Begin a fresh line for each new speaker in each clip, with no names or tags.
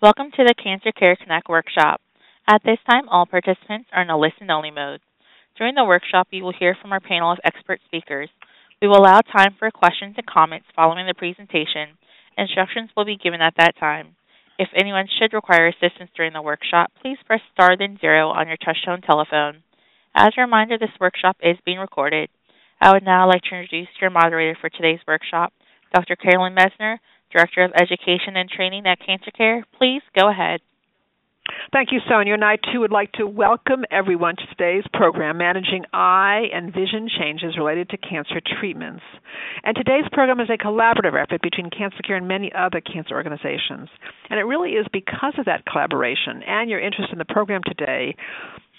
Welcome to the Cancer Care Connect workshop. At this time, all participants are in a listen-only mode. During the workshop, you will hear from our panel of expert speakers. We will allow time for questions and comments following the presentation. Instructions will be given at that time. If anyone should require assistance during the workshop, please press star then zero on your touchtone telephone. As a reminder, this workshop is being recorded. I would now like to introduce your moderator for today's workshop, Dr. Carolyn Messner, Director of Education and Training at Cancer Care. Please go ahead.
Thank you, Sonia. And I too would like to welcome everyone to today's program, Managing Eye and Vision Changes Related to Cancer Treatments. And today's program is a collaborative effort between Cancer Care and many other cancer organizations. And it really is because of that collaboration and your interest in the program today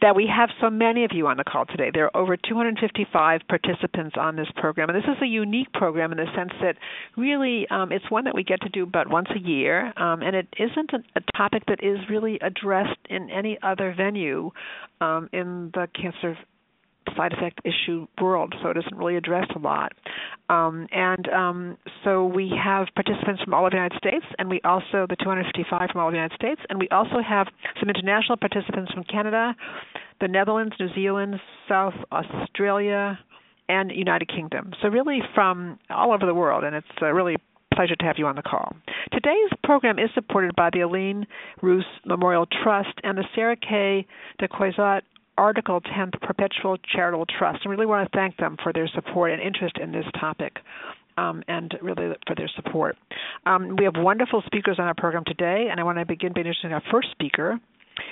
that we have so many of you on the call today. There are over 255 participants on this program, and this is a unique program in the sense that really um, it's one that we get to do about once a year, um, and it isn't a, topic that is really addressed in any other venue um, in the cancer side effect issue world, so it isn't really addressed a lot. Um, and um, so we have participants from all of the United States, and we also the 255 from all of the United States, and we also have some international participants from Canada, the Netherlands, New Zealand, South Australia, and United Kingdom. So really from all over the world, and it's a really pleasure to have you on the call. Today's program is supported by the Aline Roos Memorial Trust and the Sarah K. de Coizart Article 10th Perpetual Charitable Trust. I really want to thank them for their support and interest in this topic. Um, and really for their support. Um, we have wonderful speakers on our program today, and I want to begin by introducing our first speaker.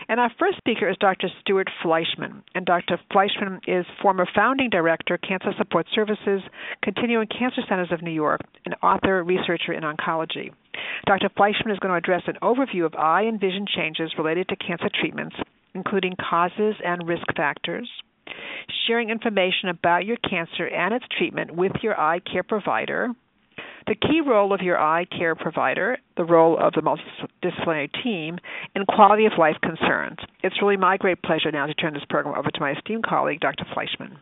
And our first speaker is Dr. Stuart Fleischman. And Dr. Fleischman is former founding director, Cancer Support Services, Continuum Cancer Centers of New York, and author, researcher in oncology. Dr. Fleischman is going to address an overview of eye and vision changes related to cancer treatments including causes and risk factors, sharing information about your cancer and its treatment with your eye care provider, the key role of your eye care provider, the role of the multidisciplinary team, and quality of life concerns. It's really my great pleasure now to turn this program over to my esteemed colleague, Dr. Fleischman.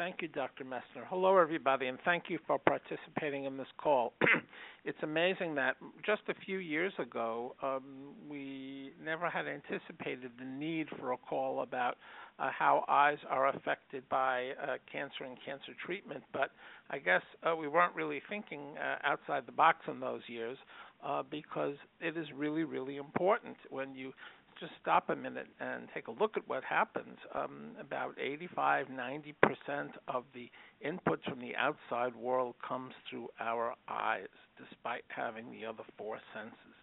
Thank you, Dr. Messner. Hello, everybody, and thank you for participating in this call. it's amazing that just a few years ago, um, we never had anticipated the need for a call about uh, how eyes are affected by uh, cancer and cancer treatment. But I guess uh, we weren't really thinking uh, outside the box in those years uh, because it is really, really important when you just stop a minute and take a look at what happens. Um, about 85, 90 percent of the input from the outside world comes through our eyes, despite having the other four senses.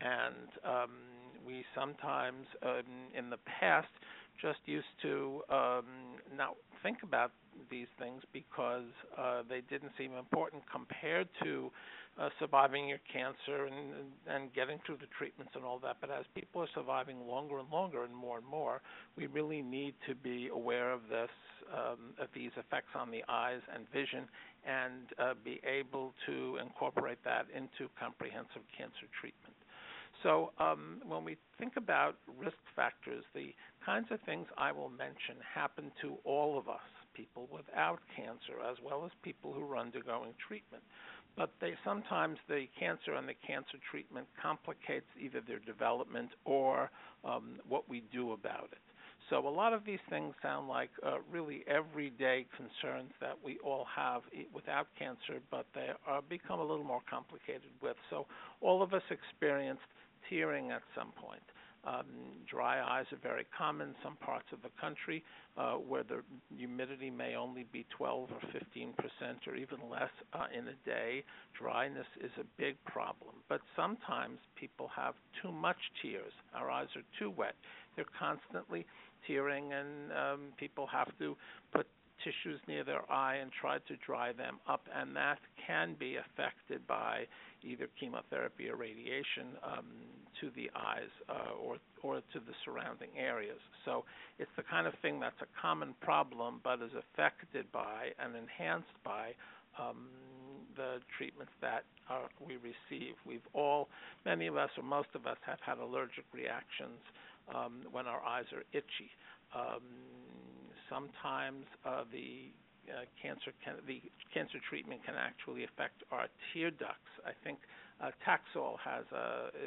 And um, we sometimes, um, in the past, just used to um, not think about these things because uh, they didn't seem important compared to uh, surviving your cancer and and getting through the treatments and all that. But as people are surviving longer and longer and more and more, we really need to be aware of this, um, of these effects on the eyes and vision, and uh, be able to incorporate that into comprehensive cancer treatment. So, um, when we think about risk factors, the kinds of things I will mention happen to all of us, people without cancer, as well as people who are undergoing treatment but they sometimes the cancer and the cancer treatment complicates either their development or um, what we do about it. So a lot of these things sound like uh, really everyday concerns that we all have without cancer, but they are become a little more complicated with. So all of us experienced tearing at some point. Um, dry eyes are very common some parts of the country uh, where the humidity may only be 12 or 15 percent or even less uh, in a day. Dryness is a big problem. But sometimes people have too much tears. Our eyes are too wet. They're constantly tearing, and um, people have to put tissues near their eye and try to dry them up, and that can be affected by either chemotherapy or radiation um, to the eyes uh, or or to the surrounding areas. So it's the kind of thing that's a common problem, but is affected by and enhanced by um, the treatments that uh, we receive. We've all, many of us or most of us, have had allergic reactions um, when our eyes are itchy. Um, sometimes uh, the uh, cancer can the cancer treatment can actually affect our tear ducts. I think uh, Taxol has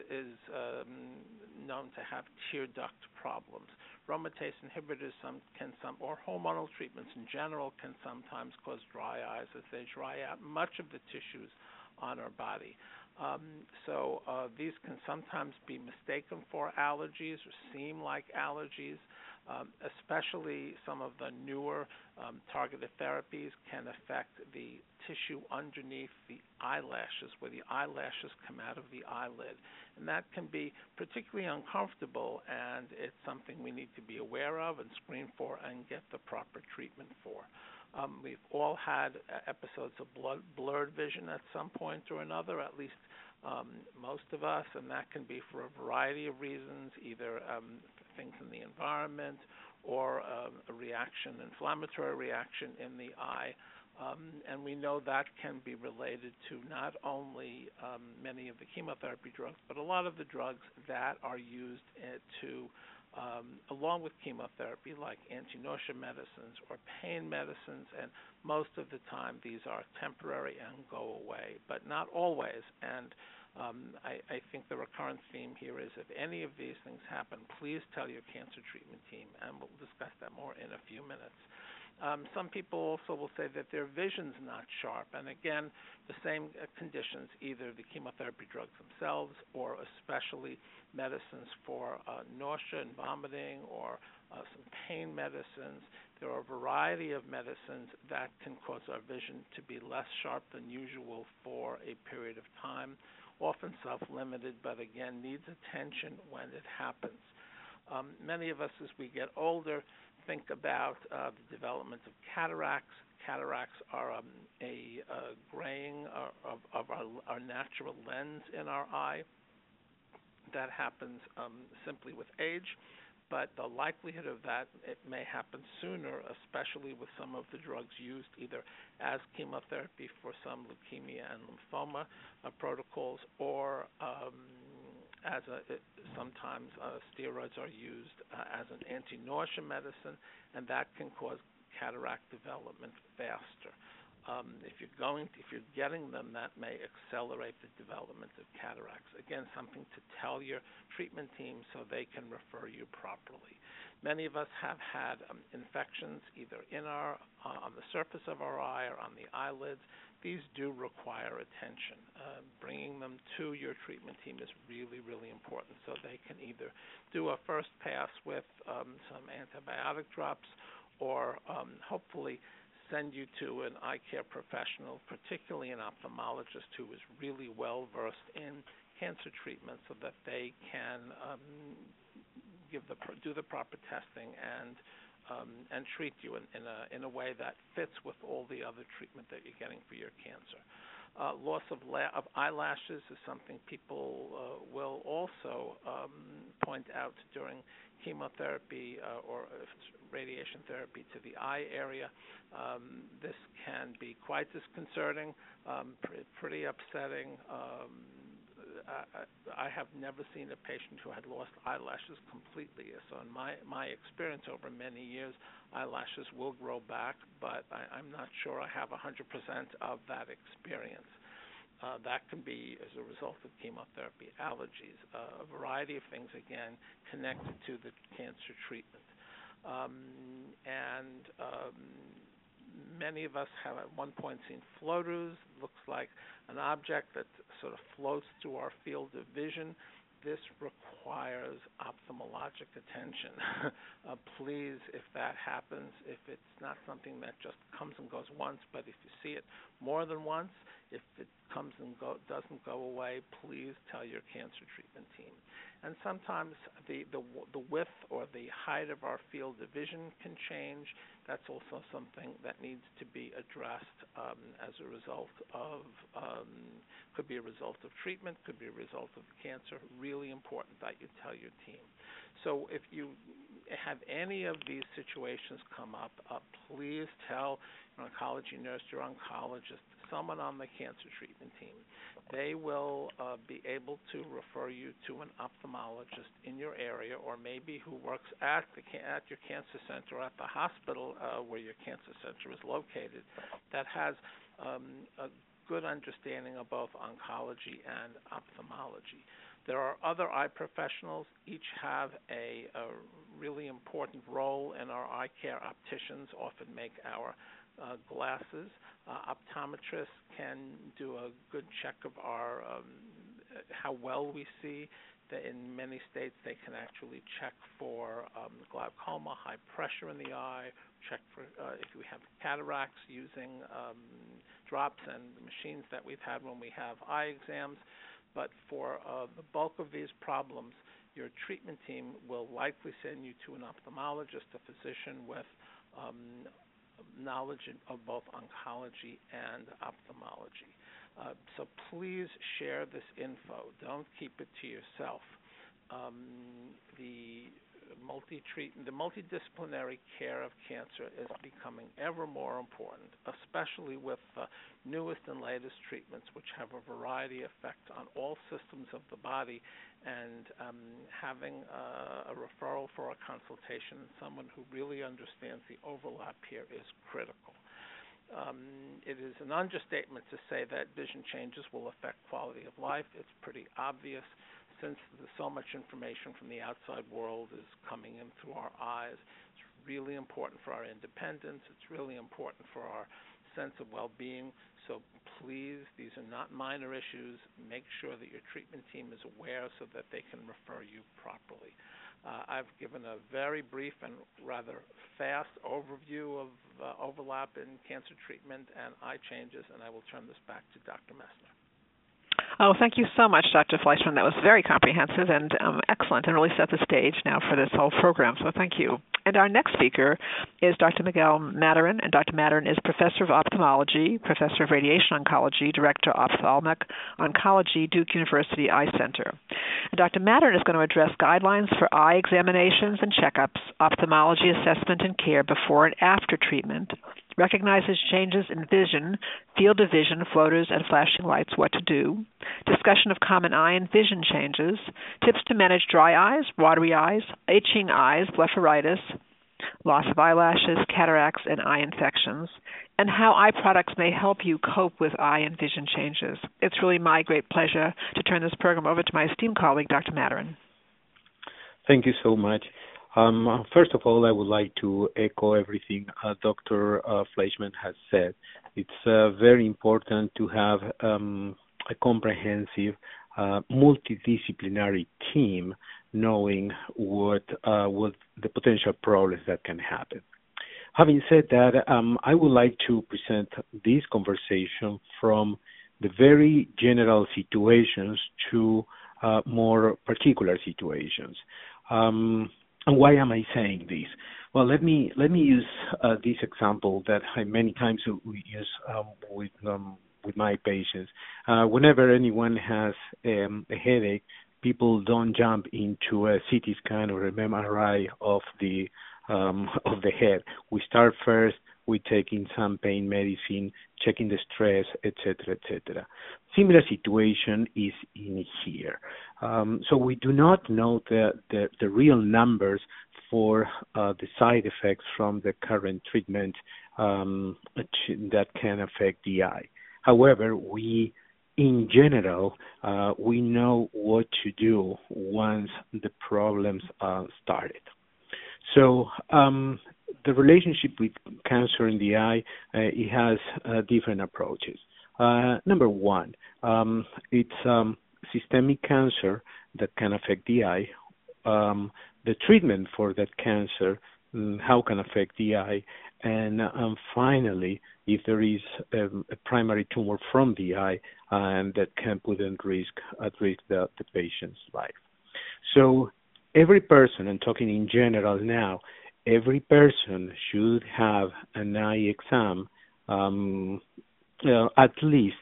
is um, known to have tear duct problems. Aromatase inhibitors some can some or hormonal treatments in general can sometimes cause dry eyes as they dry out much of the tissues on our body. Um, so uh, these can sometimes be mistaken for allergies or seem like allergies. Um, especially some of the newer um, targeted therapies can affect the tissue underneath the eyelashes, where the eyelashes come out of the eyelid. And that can be particularly uncomfortable, and it's something we need to be aware of and screen for and get the proper treatment for. Um, we've all had episodes of blood, blurred vision at some point or another, at least um, most of us, and that can be for a variety of reasons, either um, things in the environment or um, a reaction, inflammatory reaction in the eye. Um, and we know that can be related to not only um, many of the chemotherapy drugs, but a lot of the drugs that are used uh, to, um, along with chemotherapy, like anti-nausea medicines or pain medicines. And most of the time, these are temporary and go away, but not always. And um, I, I, think the recurrent theme here is if any of these things happen, please tell your cancer treatment team, and we'll discuss that more in a few minutes. Um, some people also will say that their vision's not sharp, and again, the same uh, conditions, either the chemotherapy drugs themselves or especially medicines for uh, nausea and vomiting or uh, some pain medicines. There are a variety of medicines that can cause our vision to be less sharp than usual for a period of time often self-limited, but again needs attention when it happens. Um, many of us, as we get older, think about uh, the development of cataracts. Cataracts are um, a uh, graying of, of our, our, natural lens in our eye. That happens um, simply with age but the likelihood of that it may happen sooner, especially with some of the drugs used either as chemotherapy for some leukemia and lymphoma uh, protocols, or um, as a, it, sometimes uh, steroids are used uh, as an anti-nausea medicine, and that can cause cataract development faster. Um, if you're going, to, if you're getting them, that may accelerate the development of cataracts. Again, something to tell your treatment team so they can refer you properly. Many of us have had um, infections either in our, uh, on the surface of our eye or on the eyelids. These do require attention. Uh, bringing them to your treatment team is really, really important so they can either do a first pass with um, some antibiotic drops or um, hopefully send you to an eye care professional, particularly an ophthalmologist who is really well versed in cancer treatment, so that they can um, give the do the proper testing and um, and treat you in, in a in a way that fits with all the other treatment that you're getting for your cancer. Uh, loss of, la- of eyelashes is something people uh, will also um, point out during chemotherapy uh, or radiation therapy to the eye area. Um, this can be quite disconcerting, um, pr- pretty upsetting. Um, I, I have never seen a patient who had lost eyelashes completely. So in my my experience over many years, eyelashes will grow back, but I, I'm not sure I have 100% of that experience. Uh, that can be as a result of chemotherapy, allergies, uh, a variety of things, again, connected to the cancer treatment. Um, and um, many of us have at one point seen floaters. Looks like an object that sort of floats through our field of vision. This requires ophthalmologic attention. uh, please, if that happens, if it's not something that just comes and goes once, but if you see it more than once, if it comes and go, doesn't go away, please tell your cancer treatment team. And sometimes the, the, the width or the height of our field of vision can change. That's also something that needs to be addressed um, as a result of, um, could be a result of treatment, could be a result of cancer. Really important that you tell your team. So if you have any of these situations come up, uh, please tell your oncology nurse, your oncologist, someone on the cancer treatment team. They will uh, be able to refer you to an ophthalmologist in your area, or maybe who works at the at your cancer center or at the hospital uh, where your cancer center is located, that has um, a good understanding of both oncology and ophthalmology. There are other eye professionals. Each have a, a really important role in our eye care. Opticians often make our uh, glasses. Uh, optometrists can do a good check of our um, how well we see. That in many states they can actually check for um, glaucoma, high pressure in the eye, check for uh, if we have cataracts using um, drops and machines that we've had when we have eye exams. But for uh, the bulk of these problems, your treatment team will likely send you to an ophthalmologist, a physician with um, knowledge of both oncology and ophthalmology. Uh, so please share this info. Don't keep it to yourself. Um, the multi-treat the multidisciplinary care of cancer is becoming ever more important, especially with the newest and latest treatments, which have a variety effect on all systems of the body. And um, having uh, a referral for a consultation, and someone who really understands the overlap here, is critical. Um, it is an understatement to say that vision changes will affect quality of life. It's pretty obvious since so much information from the outside world is coming in through our eyes, it's really important for our independence. It's really important for our sense of well-being. So please, these are not minor issues. Make sure that your treatment team is aware so that they can refer you properly. Uh, I've given a very brief and rather fast overview of uh, overlap in cancer treatment and eye changes, and I will turn this back to Dr. Messner.
Oh, thank you so much, Dr. Fleischman. That was very comprehensive and um, excellent and really set the stage now for this whole program. So thank you. And our next speaker is Dr. Miguel Materin, and Dr. Materin is Professor of Ophthalmology, Professor of Radiation Oncology, Director of Ophthalmic Oncology, Duke University Eye Center. And Dr. Materin is going to address guidelines for eye examinations and checkups, ophthalmology assessment and care before and after treatment, recognizes changes in vision, field of vision, floaters, and flashing lights, what to do, discussion of common eye and vision changes, tips to manage dry eyes, watery eyes, itching eyes, blepharitis, loss of eyelashes, cataracts, and eye infections, and how eye products may help you cope with eye and vision changes. It's really my great pleasure to turn this program over to my esteemed colleague, Dr. Materin.
Thank you so much. Um, first of all, I would like to echo everything uh, Dr. Uh, Fleischman has said. It's uh, very important to have um, a comprehensive, multidisciplinary team knowing what what the potential problems that can happen. Having said that, um, I would like to present this conversation from the very general situations to more particular situations. And why am I saying this? Well, let me let me use uh, this example that I many times we use um, with um, with my patients. Uh, whenever anyone has um, a headache, people don't jump into a CT scan or an MRI of the um, of the head. We start first with taking some pain medicine, checking the stress, etc., etc. Similar situation is in here. Um, so we do not know the, the, the real numbers for uh, the side effects from the current treatment um, that can affect the eye. However, we in general, uh, we know what to do once the problems are started. So um, the relationship with cancer in the eye, uh, it has uh, different approaches. Uh, number one, um, it's um, systemic cancer that can affect the eye. Um, the treatment for that cancer, mm, how can affect the eye, and um, finally, if there is um, a primary tumor from the eye, and that can put at risk at risk the, the patient's life. So every person, and talking in general now, every person should have an eye exam um, uh, at least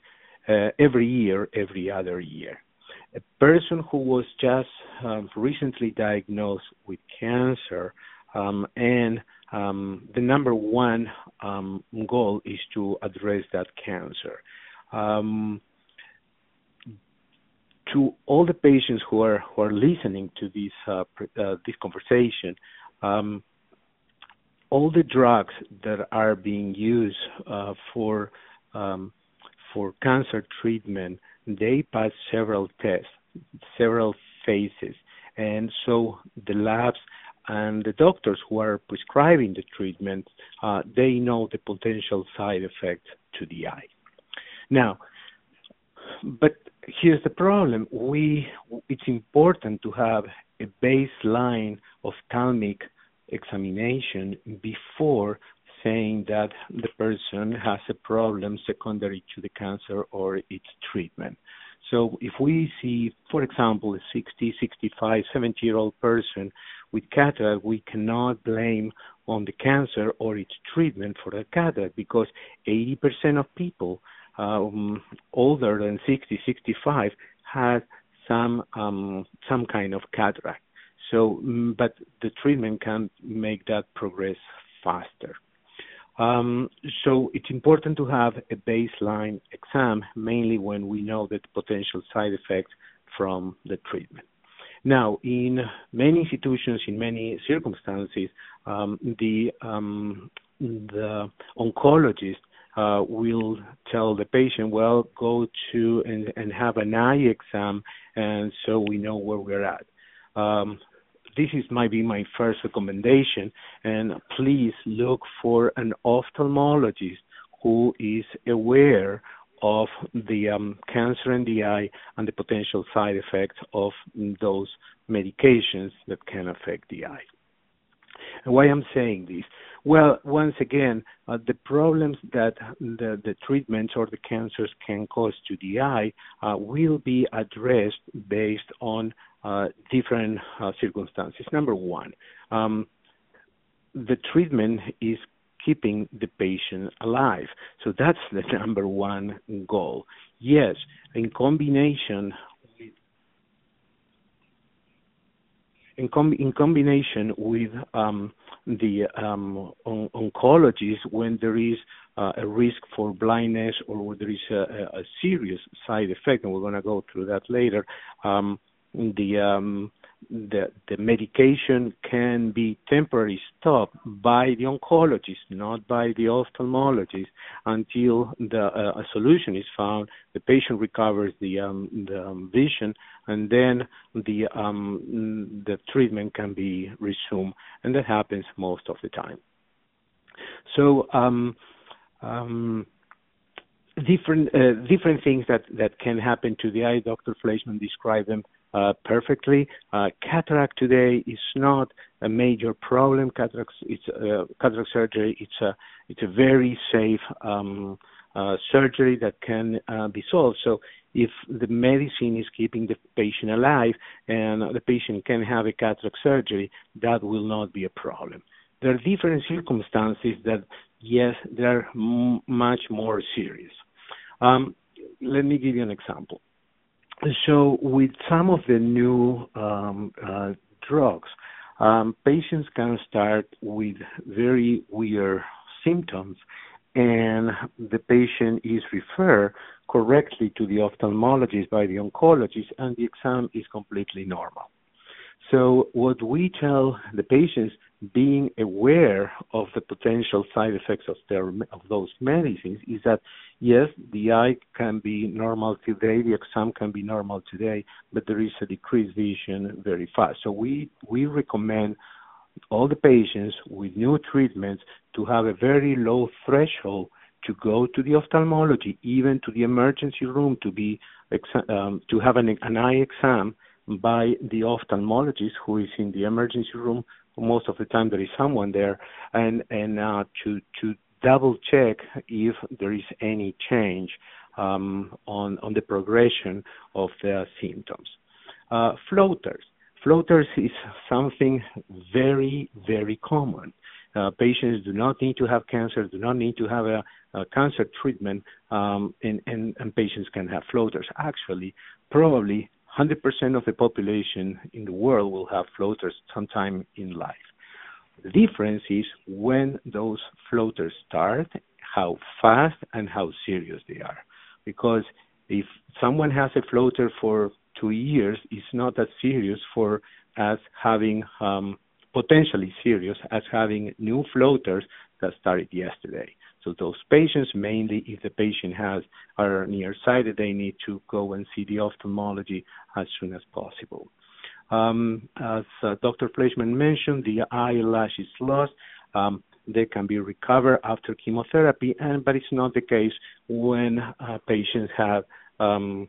uh, every year, every other year. A person who was just um, recently diagnosed with cancer um, and um, the number one um, goal is to address that cancer. Um, to all the patients who are who are listening to this uh, uh, this conversation, um, all the drugs that are being used uh, for um, for cancer treatment, they pass several tests, several phases, and so the labs and the doctors who are prescribing the treatment, uh, they know the potential side effects to the eye. Now, but here's the problem: we it's important to have a baseline of ophthalmic examination before saying that the person has a problem secondary to the cancer or its treatment. So if we see, for example, a 60, 65, 70 year old person with cataract, we cannot blame on the cancer or its treatment for the cataract because 80% of people um, older than 60, 65 have some um, some kind of cataract. So, mm, but the treatment can make that progress faster. Um, so it's important to have a baseline exam, mainly when we know the potential side effects from the treatment. Now, in many institutions, in many circumstances, um, the um, the oncologist uh, will tell the patient, well, go to and, and have an eye exam, and so we know where we're at. This is might be my first recommendation, and please look for an ophthalmologist who is aware of the um, cancer in the eye and the potential side effects of those medications that can affect the eye. And why I'm saying this? Well, once again, uh, the problems that the, the treatments or the cancers can cause to the eye uh, will be addressed based on uh, different uh, circumstances. Number one, um, the treatment is keeping the patient alive. So that's the number one goal. Yes, in combination in, com- in combination with um, the um, on- oncologist when there is uh, a risk for blindness or when there is a, serious side effect, and we're going to go through that later. Um, the the the medication can be temporarily stopped by the oncologist, not by the ophthalmologist, until the uh, a solution is found. The patient recovers the um, the um, vision, and then the um, the treatment can be resumed, and that happens most of the time. So. Um, um, different uh, different things that that can happen to the eye. Dr. Fleischman described them uh, perfectly. Uh, cataract today is not a major problem. Cataract, it's uh, cataract surgery. It's a it's a very safe um, uh, surgery that can uh, be solved. So if the medicine is keeping the patient alive and the patient can have a cataract surgery, that will not be a problem. There are different circumstances that, yes, they're m- much more serious. Um, let me give you an example. So with some of the new um, uh, drugs, um, patients can start with very weird symptoms, and the patient is referred correctly to the ophthalmologist by the oncologist, and the exam is completely normal. So what we tell the patients, being aware of the potential side effects of their of those medicines, is that yes, the eye can be normal today, the exam can be normal today, but there is a decreased vision very fast. So we we recommend all the patients with new treatments to have a very low threshold to go to the ophthalmology, even to the emergency room to be um, to have an, an eye exam by the ophthalmologist who is in the emergency room. Most of the time, there is someone there, and and uh, to to double check if there is any change um, on on the progression of the symptoms. Uh, floaters. Floaters is something very very common. Uh, patients do not need to have cancer, do not need to have a, a cancer treatment, um, and, and, and patients can have floaters. Actually, probably 100% of the population in the world will have floaters sometime in life. The difference is when those floaters start, how fast and how serious they are. Because if someone has a floater for two years, it's not as serious for as having um, potentially serious as having new floaters that started yesterday. So those patients, mainly if the patient has are nearsighted, they need to go and see the ophthalmology as soon as possible. Um, as uh, Dr. Fleischman mentioned, the eyelash is lost. Um, they can be recovered after chemotherapy, and but it's not the case when uh, patients have um,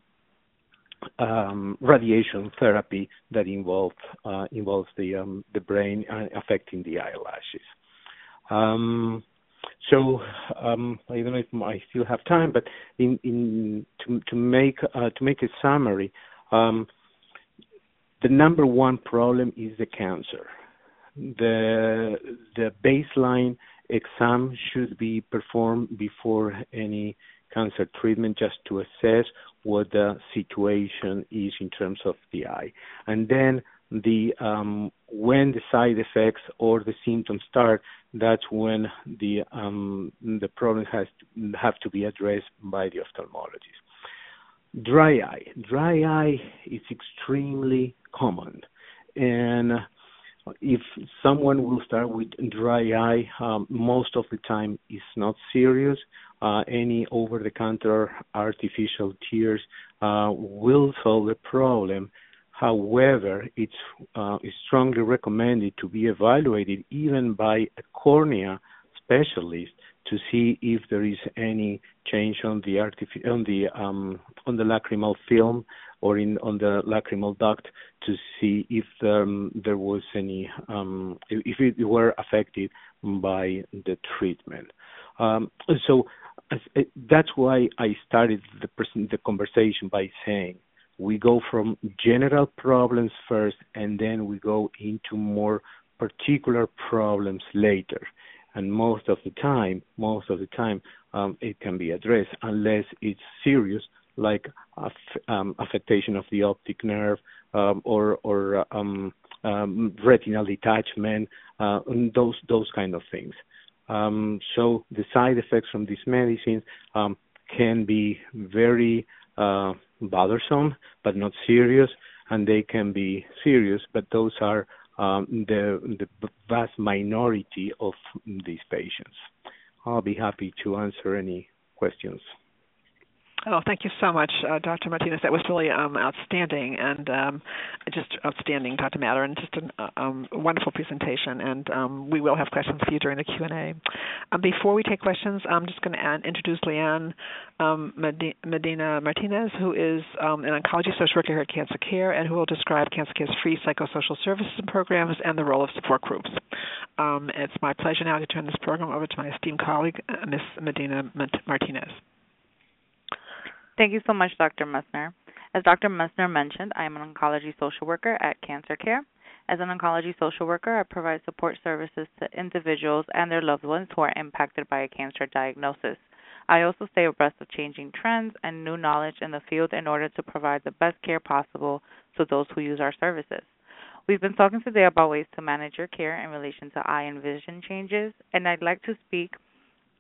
um, radiation therapy that involve, uh, involves the um, the brain uh, affecting the eyelashes. So um, I don't know if I still have time, but in, in to, to make uh, to make a summary, um, the number one problem is the cancer. The the baseline exam should be performed before any cancer treatment just to assess what the situation is in terms of the eye. And then the um, when the side effects or the symptoms start, that's when the um, the problem has to, have to be addressed by the ophthalmologist. Dry eye, dry eye is extremely common, and if someone will start with dry eye, um, most of the time it's not serious. Uh, any over-the-counter artificial tears uh, will solve the problem. However, it's, uh, strongly recommended to be evaluated even by a cornea specialist to see if there is any change on the artific- on the um, on the lacrimal film or in on the lacrimal duct to see if um, there was any um, if it were affected by the treatment. Um, so that's why I started the, the conversation by saying we go from general problems first and then we go into more particular problems later and most of the time most of the time um, it can be addressed unless it's serious like um, affectation of the optic nerve um, or or um, um, retinal detachment, uh, those those kind of things. Um, so the side effects from these medicines can be very uh, bothersome, but not serious, and they can be serious, but those are um, the the vast minority of these patients. I'll be happy to answer any questions.
Oh, thank you so much, uh, Dr. Martinez. That was really um, outstanding and um, just outstanding, Dr. Matter, and just a uh, um, wonderful presentation. And um, we will have questions for you during the Q and A. Um, before we take questions, I'm just going to introduce Leanne um, Medina Martinez, who is an oncology social worker here at Cancer Care, and who will describe Cancer Care's free psychosocial services programs and the role of support groups. it's my pleasure now to turn this program over to my esteemed colleague, uh, Ms. Medina Martinez.
Thank you so much, Dr. Messner. As Dr. Messner mentioned, I am an oncology social worker at Cancer Care. As an oncology social worker, I provide support services to individuals and their loved ones who are impacted by a cancer diagnosis. I also stay abreast of changing trends and new knowledge in the field in order to provide the best care possible to those who use our services. We've been talking today about ways to manage your care in relation to eye and vision changes, and I'd like to speak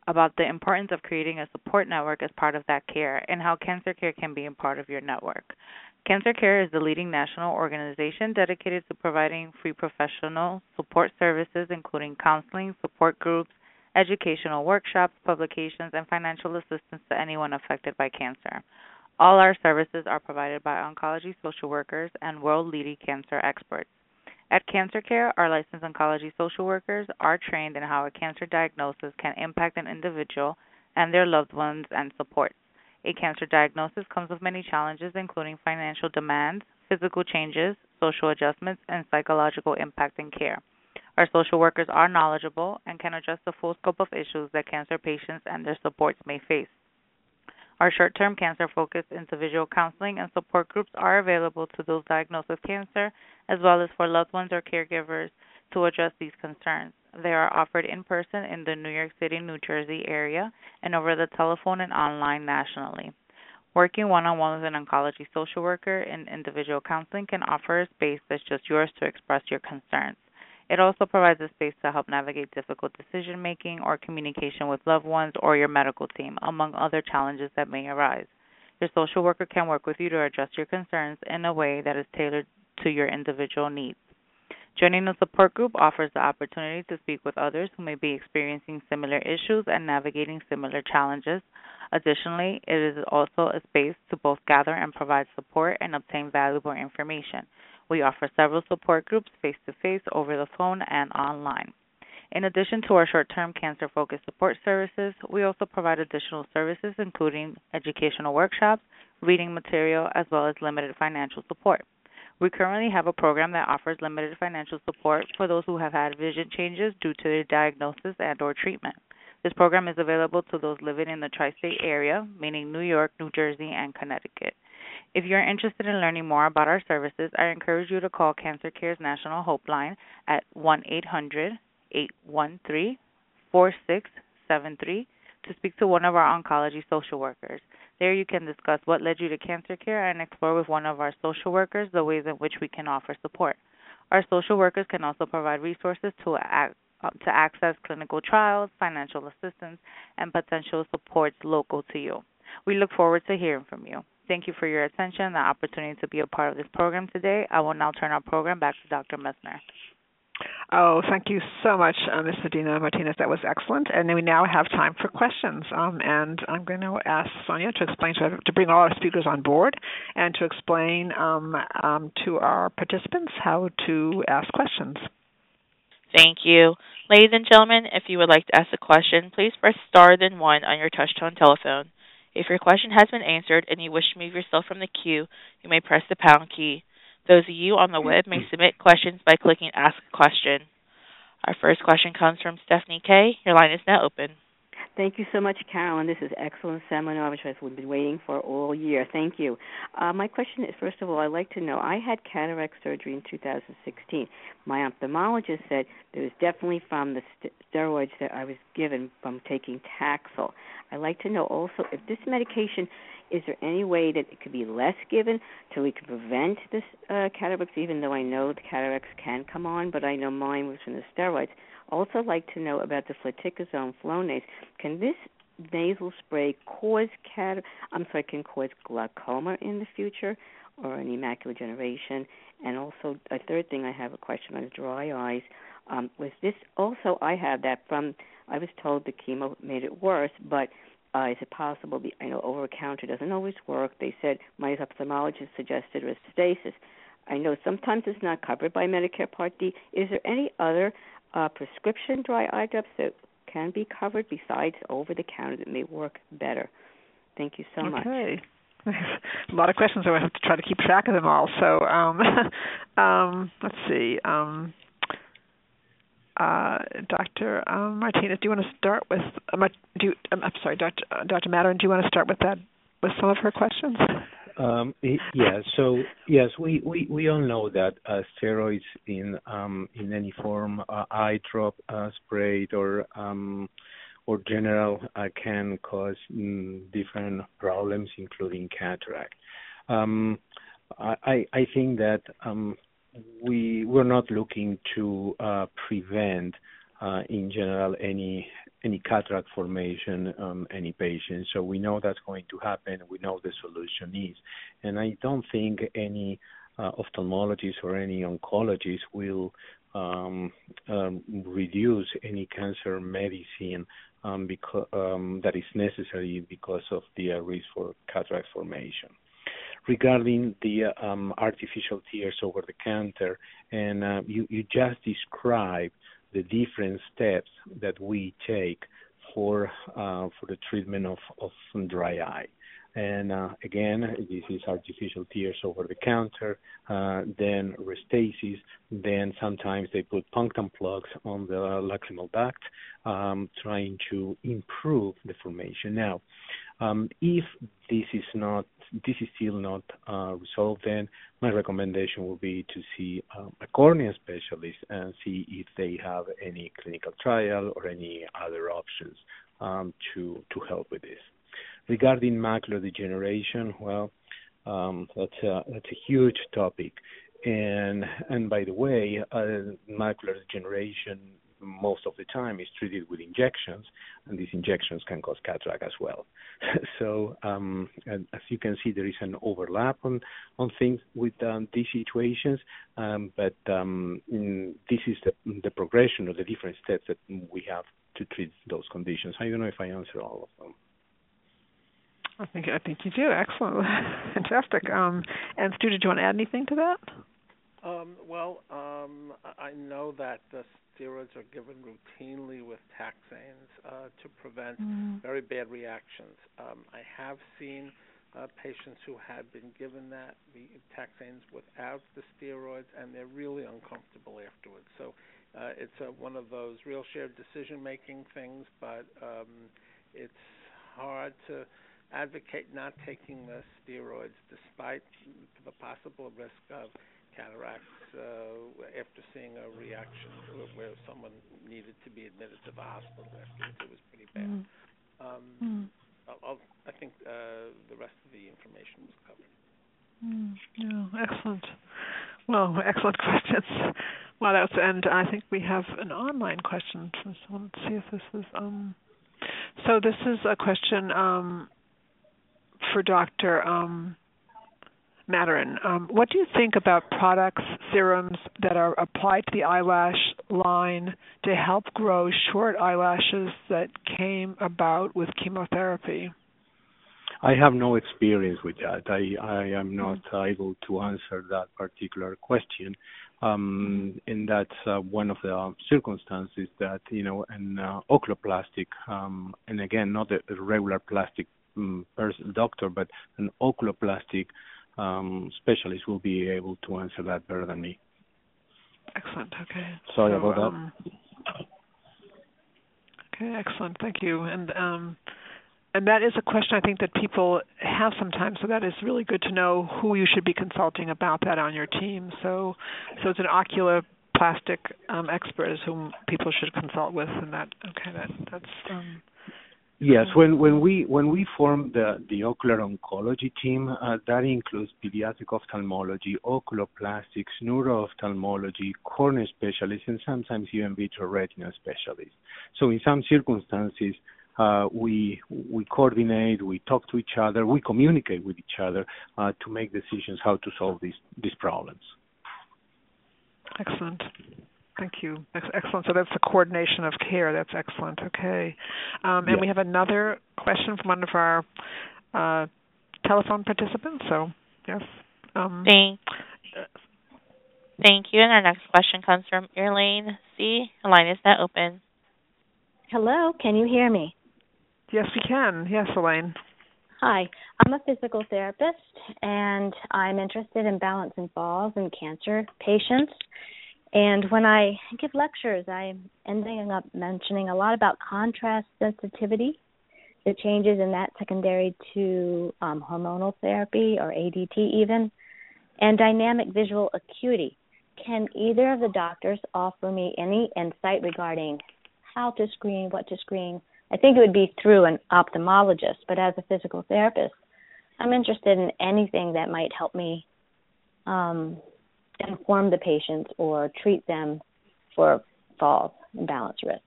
about the importance of creating a support network as part of that care and how Cancer Care can be a part of your network. Cancer Care is the leading national organization dedicated to providing free professional support services, including counseling, support groups, educational workshops, publications, and financial assistance to anyone affected by cancer. All our services are provided by oncology social workers and world leading cancer experts. At Cancer Care, our licensed oncology social workers are trained in how a cancer diagnosis can impact an individual and their loved ones and supports. A cancer diagnosis comes with many challenges, including financial demands, physical changes, social adjustments, and psychological impact and care. Our social workers are knowledgeable and can address the full scope of issues that cancer patients and their supports may face. Our short term cancer focused individual counseling and support groups are available to those diagnosed with cancer, as well as for loved ones or caregivers to address these concerns. They are offered in person in the New York City, New Jersey area and over the telephone and online nationally. Working one on one with an oncology social worker in individual counseling can offer a space that's just yours to express your concerns. It also provides a space to help navigate difficult decision making or communication with loved ones or your medical team, among other challenges that may arise. Your social worker can work with you to address your concerns in a way that is tailored to your individual needs. Joining a support group offers the opportunity to speak with others who may be experiencing similar issues and navigating similar challenges. Additionally, it is also a space to both gather and provide support and obtain valuable information. We offer several support groups face to face, over the phone, and online. In addition to our short term cancer focused support services, we also provide additional services including educational workshops, reading material, as well as limited financial support. We currently have a program that offers limited financial support for those who have had vision changes due to their diagnosis and or treatment. This program is available to those living in the tri-state area, meaning New York, New Jersey, and Connecticut. If you're interested in learning more about our services, I encourage you to call Cancer Care's National Hope Line at 1-800 813 4673 to speak to one of our oncology social workers. There you can discuss what led you to cancer care and explore with one of our social workers the ways in which we can offer support. Our social workers can also provide resources to act, to access clinical trials, financial assistance, and potential supports local to you. We look forward to hearing from you. Thank you for your attention and the opportunity to be a part of this program today. I will now turn our program back to Dr. Messner.
Oh, thank you so much, uh, Ms. Medina Martinez. That was excellent. And we now have time for questions. Um, and I'm going to ask Sonia to explain to, to bring all our speakers on board and to explain um, um, to our participants how to ask questions.
Thank you. Ladies and gentlemen, if you would like to ask a question, please press star then one on your touch-tone telephone. If your question has been answered and you wish to move yourself from the queue, you may press the pound key. Those of you on the web may submit questions by clicking Ask a Question. Our first question comes from Stephanie K. Your line is now open.
Thank you so much, Carolyn. This is excellent seminar, which I've been waiting for all year. Thank you. Uh, my question is, first of all, I'd like to know, I had cataract surgery in 2016. My ophthalmologist said it was definitely from the st- steroids that I was given from taking Taxol. I'd like to know also if this medication is there any way that it could be less given so we could prevent this uh, cataracts? Even though I know the cataracts can come on, but I know mine was from the steroids. Also, like to know about the fluticasone Flonase. Can this nasal spray cause cat? I'm sorry, can cause glaucoma in the future or any macular degeneration? And also, a third thing I have a question on dry eyes. Um, was this also? I have that from. I was told the chemo made it worse, but uh, is it possible? I know over counter doesn't always work. They said my ophthalmologist suggested Restasis. I know sometimes it's not covered by Medicare Part D. Is there any other uh, prescription dry eye drops that can be covered besides over the counter that may work better? Thank you so
okay.
much.
A lot of questions. I have to try to keep track of them all. So, um, um, let's see. Um, uh, Dr. Um, Martinez, do you want to start with? Um, do you, um, I'm sorry, Dr. Uh, Dr. Materin, do you want to start with that with some of her questions?
Um, yeah. So yes, we, we, we all know that uh, steroids in um, in any form, uh, eye drop, uh, sprayed, or um, or general, can cause mm, different problems, including cataract. Um, I I think that um, we we're not looking to uh, prevent, in general, any cataract formation um, any patient. So we know that's going to happen. We know the solution is, and I don't think any uh, ophthalmologist or any oncologist will um, um, reduce any cancer medicine that is necessary because of the uh, risk for cataract formation regarding the artificial tears over the counter, uh, you just described the different steps that we take for uh, for the treatment of, of dry eye. And uh, again, this is artificial tears over the counter, uh, then Restasis, then sometimes they put punctum plugs on the lacrimal duct, um, trying to improve the formation. Now, um, if this is not, this is still not uh, resolved, then my recommendation will be to see um, a cornea specialist and see if they have any clinical trial or any other options um, to to help with this. Regarding macular degeneration, well, um, that's a that's a huge topic, and and by the way, uh, macular degeneration most of the time is treated with injections, and these injections can cause cataract as well. so, um, as you can see, there is an overlap on on things with um, these situations, um, but um, this is the, the progression of the different steps that we have to treat those conditions. I don't know if I answer all of them.
I think I think you do. Excellent, fantastic. Um, and Stu, did you want to add anything to that?
Um, well, um, I know that the steroids are given routinely with taxanes uh, to prevent mm. very bad reactions. Um, I have seen uh, patients who had been given that the taxanes without the steroids, and they're really uncomfortable afterwards. So uh, it's one of those real shared decision-making things, but um, it's hard to advocate not taking the steroids despite the possible risk of cataracts uh, after seeing a reaction where someone needed to be admitted to the hospital afterwards. It was pretty bad. Mm. Um, mm. I'll, i think uh, the rest of the information was covered.
Mm. Yeah, excellent. Well, excellent questions. Well, that's and I think we have an online question. So let's see if this is. Um, so this is a question um, for Dr. Um. Um, what do you think about products, serums that are applied to the eyelash line to help grow short eyelashes that came about with chemotherapy?
I have no experience with that. I, I am not able to answer that particular question. Um, and that's uh, one of the circumstances that, you know, an uh, oculoplastic, um, and again, not a regular plastic person, doctor, but an oculoplastic um, specialist will be able to answer that better than me.
Excellent. Okay.
Sorry so, about um,
that. Okay, excellent. Thank you. And um, and that is a question I think that people have sometimes. So that is really good to know who you should be consulting about that on your team. So so it's an oculoplastic um, expert is whom people should consult with, and that okay that that's um,
Yes, when when we when we form the the ocular oncology team, uh, that includes pediatric ophthalmology, oculoplastics, neuro-ophthalmology, cornea specialists, and sometimes even vitreoretina specialists. So in some circumstances, uh, we we coordinate, we talk to each other, we communicate with each other uh, to make decisions how to solve these these problems.
Excellent. Thank you. Excellent. So that's the coordination of care. That's excellent. Okay. Um, and yeah. we have another question from one of our uh, telephone participants. So, yes. Um,
Thank, thank you. And our next question comes from Elaine C. The line is now open.
Hello. Can you hear me?
Yes, we can. Yes, Elaine.
Hi. I'm a physical therapist, and I'm interested in balance and falls in cancer patients. And when I give lectures, I'm ending up mentioning a lot about contrast sensitivity, the changes in that secondary to um, hormonal therapy or ADT even, and dynamic visual acuity. Can either of the doctors offer me any insight regarding how to screen, what to screen? I think it would be through an ophthalmologist, but as a physical therapist, I'm interested in anything that might help me um, inform the patients or treat them for falls and balance risk.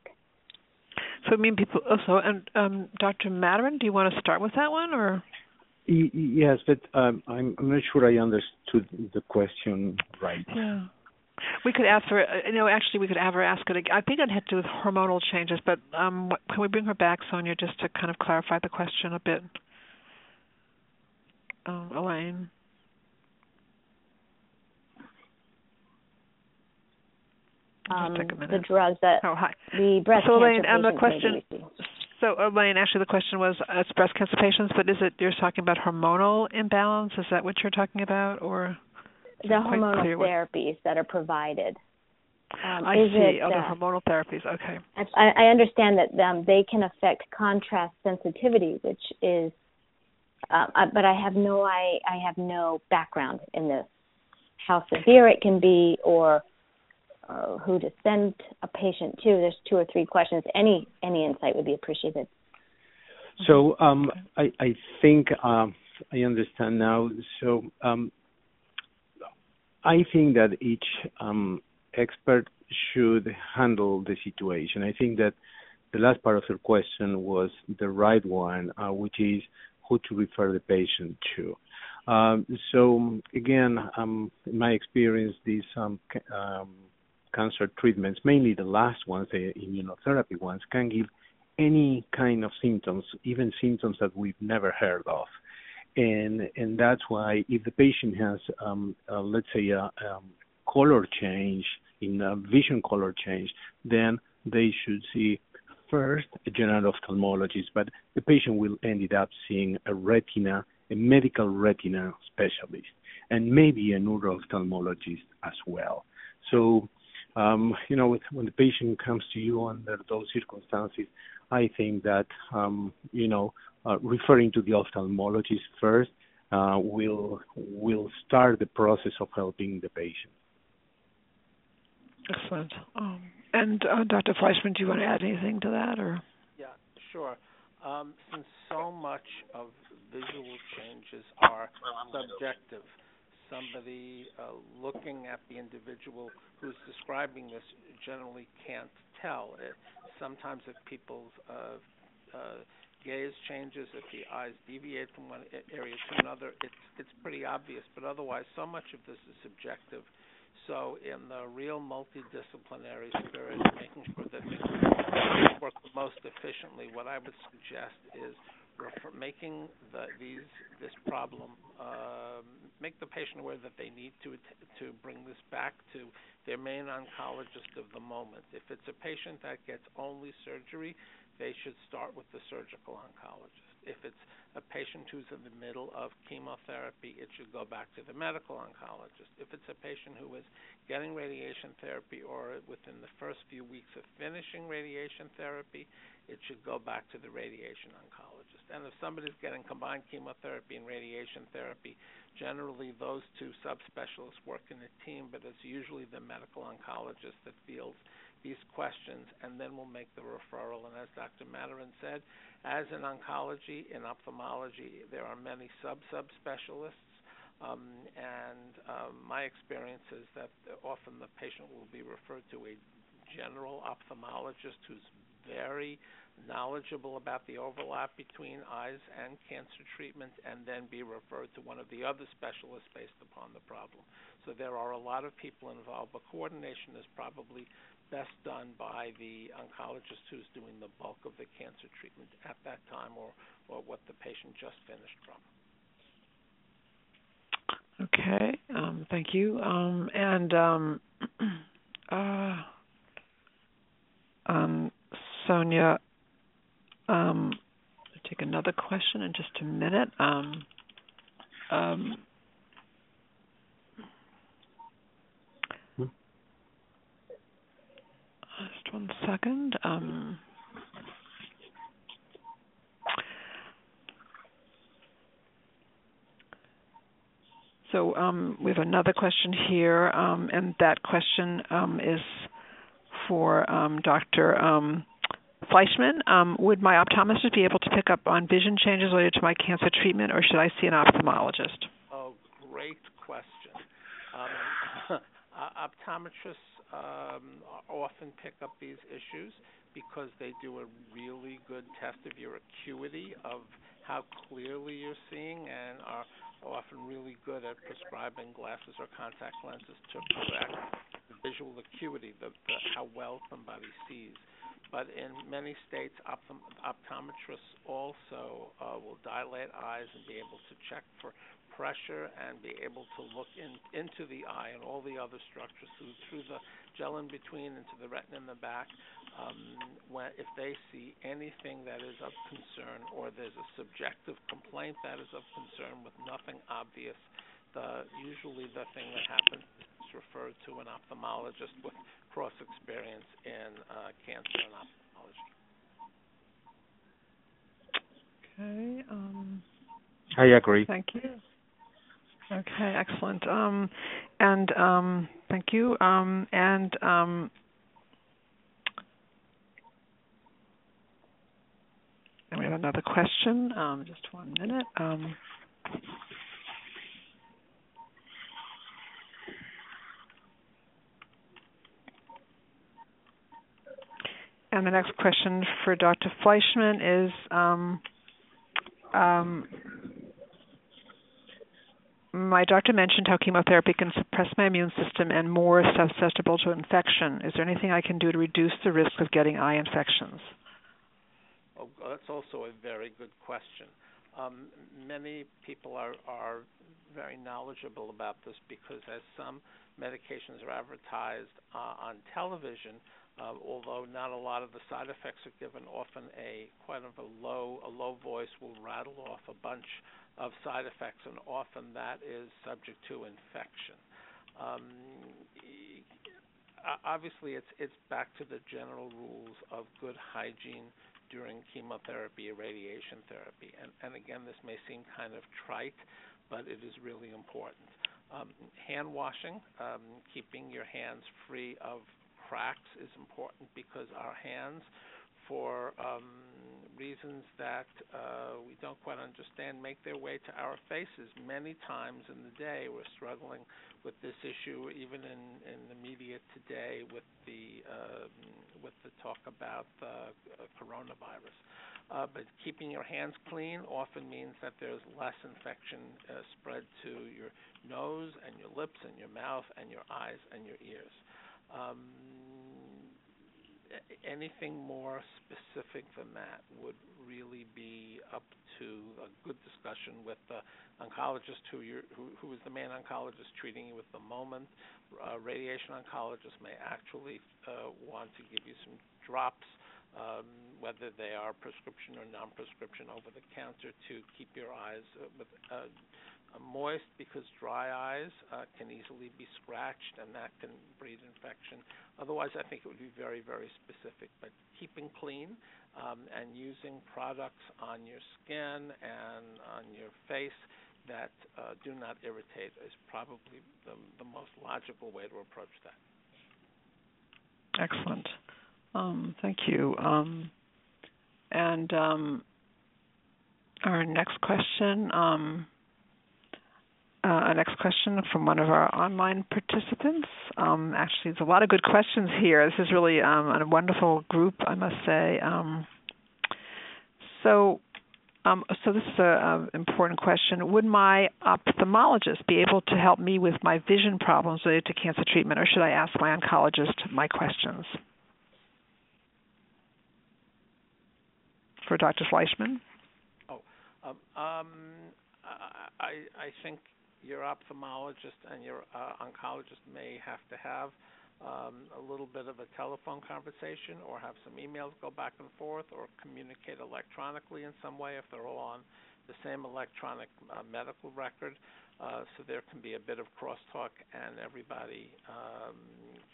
So, I mean, people. Also, and um, Dr. Materin, do you want to start with that one, or?
Yes, but um, I'm, I'm not sure I understood the question right.
Yeah. We could ask her. Uh, you know, actually, we could have her ask it. Again. I think it had to do with hormonal changes, but um, can we bring her back, Sonia, just to kind of clarify the question a bit? Um, Elaine.
Um, the drugs that
oh, hi.
the breast
so
Elaine,
and the question. So Elaine, actually, the question was uh, it's breast cancer patients, but is it you're talking about hormonal imbalance? Is that what you're talking about, or
the hormonal therapies that are provided?
Um, I see. It, oh, uh, hormonal therapies. Okay.
I, I understand that um, they can affect contrast sensitivity, which is, uh, but I have no I I have no background in this. How severe it can be, or uh, who to send a patient to. There's two or three questions. Any any insight would be appreciated.
So um, I, I think um, I understand now. So um, I think that each um, expert should handle the situation. I think that the last part of your question was the right one, uh, which is who to refer the patient to. Um, so again, um, in my experience, these um, um, cancer treatments, mainly the last ones, the immunotherapy ones, can give any kind of symptoms, even symptoms that we've never heard of. And and that's why if the patient has, um, uh, let's say, a um, color change in a vision color change, then they should see first a general ophthalmologist, but the patient will end up seeing a retina, a medical retina specialist, and maybe a neuro-ophthalmologist as well. So, um, you know, when the patient comes to you under those circumstances, I think that, um, you know, uh, referring to the ophthalmologist first uh, will will start the process of helping the patient.
Excellent. Um, and uh, Dr. Fleischman, do you want to add anything to that, or?
Yeah, sure. Um, since so much of visual changes are subjective, somebody uh, looking at the individual who's describing this generally can't tell. It, sometimes if people's uh, uh, gaze changes, if the eyes deviate from one area to another, it's it's pretty obvious. But otherwise, so much of this is subjective so, in the real multidisciplinary spirit, making sure that things work most efficiently, what I would suggest is making the, these this problem um, make the patient aware that they need to to bring this back to their main oncologist of the moment. If it's a patient that gets only surgery, they should start with the surgical oncologist. If it's a patient who's in the middle of chemotherapy, it should go back to the medical oncologist. If it's a patient who is getting radiation therapy or within the first few weeks of finishing radiation therapy, it should go back to the radiation oncologist. And if somebody's getting combined chemotherapy and radiation therapy, generally those two subspecialists work in a team, but it's usually the medical oncologist that fields these questions and then we'll make the referral. And as Dr. Materin said, as in oncology, in ophthalmology, there are many sub subspecialists. Um, and um, my experience is that often the patient will be referred to a general ophthalmologist who's very knowledgeable about the overlap between eyes and cancer treatment and then be referred to one of the other specialists based upon the problem. So there are a lot of people involved, but coordination is probably best done by the oncologist who's doing the bulk of the cancer treatment at that time or, or what the patient just finished
from. Okay, um, thank you. Um, and um, uh, um, Sonia, um, I'll take another question in just a minute. Um, um, Just one second. Um, so um, we have another question here, um, and that question um, is for um, Dr. Um, Fleischman. would my optometrist be able to pick up on vision changes related to my cancer treatment, or should I see an ophthalmologist?
Oh, great question. optometrists um, often pick up these issues because they do a really good test of your acuity of how clearly you're seeing and are often really good at prescribing glasses or contact lenses to correct the visual acuity, the, the how well somebody sees. But in many states, optom- optometrists also uh, will dilate eyes and be able to check for pressure and be able to look in, into the eye and all the other structures through, through the gel in between into the retina in the back. Um, when, if they see anything that is of concern or there's a subjective complaint that is of concern with nothing obvious, the, usually the thing that happens referred to an ophthalmologist with cross experience in uh, cancer and ophthalmology.
Okay. Um,
I agree.
Thank you. Okay, excellent. Um, and um, thank you. Um, and um, and we have another question. Um, just one minute. Um, And the next question for Dr. Fleischman is um, um, my doctor mentioned how chemotherapy can suppress my immune system and more susceptible to infection. Is there anything I can do to reduce the risk of getting eye infections?
Oh, that's also a very good question. Um, many people are, are very knowledgeable about this because as some medications are advertised uh, on television, uh, although not a lot of the side effects are given, often a quite of a low a low voice will rattle off a bunch of side effects, and often that is subject to infection. Um, obviously, it's it's back to the general rules of good hygiene during chemotherapy or radiation therapy. And, and again, this may seem kind of trite, but it is really important. Um, hand washing, um, keeping your hands free of cracks is important because our hands, for um, reasons that uh, we don't quite understand, make their way to our faces many times in the day. We're struggling with this issue, even in, in the media today, with the uh, with the talk about uh, coronavirus. Uh, but keeping your hands clean often means that there's less infection uh, spread to your nose and your lips and your mouth and your eyes and your ears. Um, anything more specific than that would really be up to a good discussion with the oncologist who, you who, who is the main oncologist treating you at the moment. Radiation oncologists may actually uh, want to give you some drops, um, whether they are prescription or non-prescription over the counter to keep your eyes uh, with uh, moist because dry eyes uh, can easily be scratched and that can breed infection. Otherwise, I think it would be very, very specific. But keeping clean um, and using products on your skin and on your face that uh, do not irritate is probably the, the most logical way to approach that.
Excellent. Um, thank you. Um, and um, our next question uh, next question from one of our online participants. Um, actually, there's a lot of good questions here. This is really um, a wonderful group, I must say. Um, so, um, so this is an important question. Would my ophthalmologist be able to help me with my vision problems related to cancer treatment, or should I ask my oncologist my questions? For Dr. Fleischman.
Oh, um, um I, I think your ophthalmologist and your uh, oncologist may have to have um, a little bit of a telephone conversation or have some emails go back and forth or communicate electronically in some way if they're all on the same electronic uh, medical record. Uh, so there can be a bit of crosstalk and everybody um,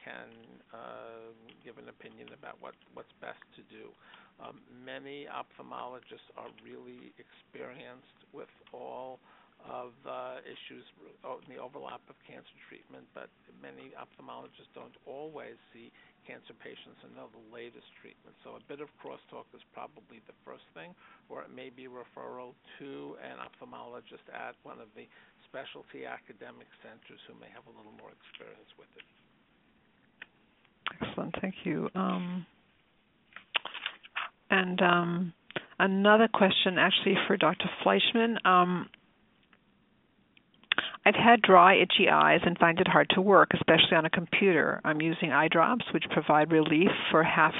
can uh, give an opinion about what, what's best to do. Um, many ophthalmologists are really experienced with all of uh, issues in the overlap of cancer treatment, but many ophthalmologists don't always see cancer patients and know the latest treatment. So a bit of crosstalk is probably the first thing, or it may be referral to an ophthalmologist at one of the specialty academic centers who may have a little more experience with it.
Excellent, thank you. Um, and um, another question, actually, for Dr. Fleischman. Um, I've had dry, itchy eyes and find it hard to work, especially on a computer. I'm using eye drops, which provide relief for half,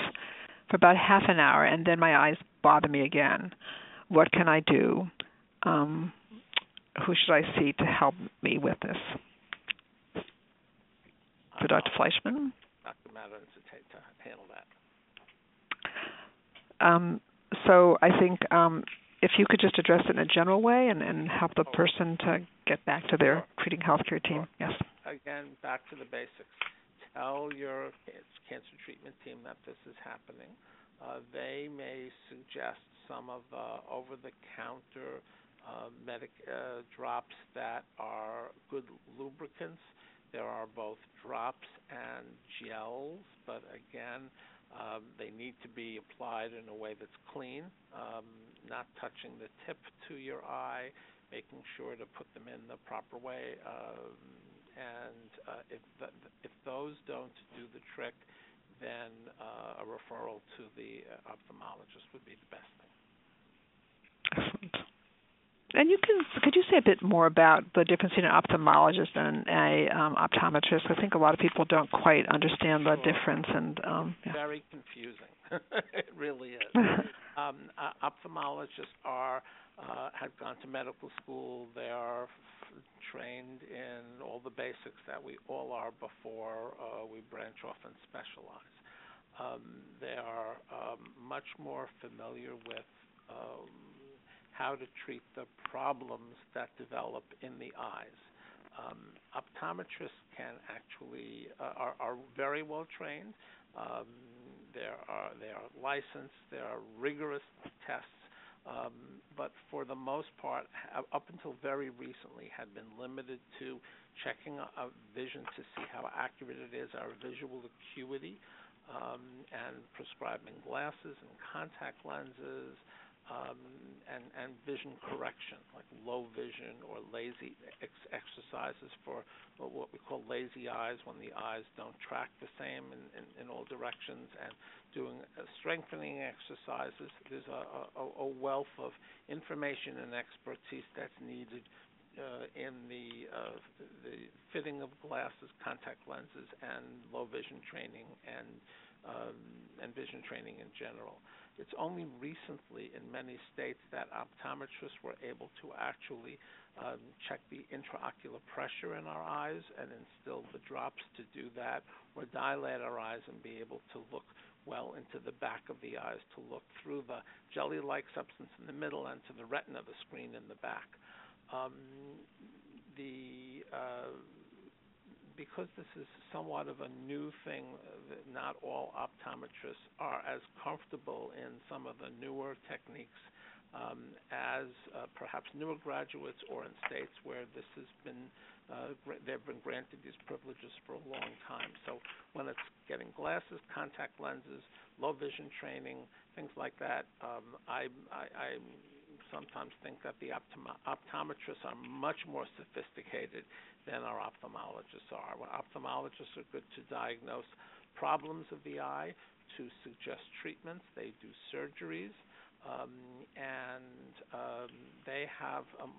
for about half an hour, and then my eyes bother me again. What can I do? Um, who should I see to help me with this? For Dr. Fleischman.
Dr. Madden to handle that.
Um, so I think um, if you could just address it in a general way and, and help the person to get back to their treating healthcare team. Yes.
Again, back to the basics. Tell your cancer treatment team that this is happening. Uh, they may suggest some of the over-the-counter uh, medic uh, drops that are good lubricants. There are both drops and gels, but again, um, they need to be applied in a way that's clean, um, not touching the tip to your eye, making sure to put them in the proper way. Um, and uh, if the, if those don't do the trick, then uh, a referral to the ophthalmologist would be the best thing.
Excellent. And you can could you say a bit more about the difference between an ophthalmologist and a um, optometrist? I think a lot of people don't quite understand the difference, and um, yeah.
very confusing. it really is. um, uh, ophthalmologists are uh, have gone to medical school. They are f- trained in all the basics that we all are before uh, we branch off and specialize. Um, they are um, much more familiar with um, how to treat the problems that develop in the eyes. Um, optometrists can actually uh, are, are very well trained. There are they are licensed. There are rigorous tests, um, but for the most part, up until very recently, had been limited to checking a vision to see how accurate it is, our visual acuity, um, and prescribing glasses and contact lenses um, and, and vision correction, like low vision or lazy ex- exercises for what we call lazy eyes, when the eyes don't track the same in, in, in all directions, and doing uh, strengthening exercises. There's a, a, a wealth of information and expertise that's needed uh, in the uh, the fitting of glasses, contact lenses, and low vision training and um, and vision training in general. It's only recently in many states that optometrists were able to actually um, check the intraocular pressure in our eyes and instill the drops to do that, or dilate our eyes and be able to look well into the back of the eyes, to look through the jelly like substance in the middle and to the retina, of the screen in the back. Um, the uh, because this is somewhat of a new thing, not all optometrists are as comfortable in some of the newer techniques um, as uh, perhaps newer graduates or in states where this has been uh, they've been granted these privileges for a long time. So when it's getting glasses, contact lenses, low vision training, things like that, um, I, I, I sometimes think that the optom- optometrists are much more sophisticated than our ophthalmologists are. Well, ophthalmologists are good to diagnose problems of the eye, to suggest treatments. They do surgeries, um, and um, they have um,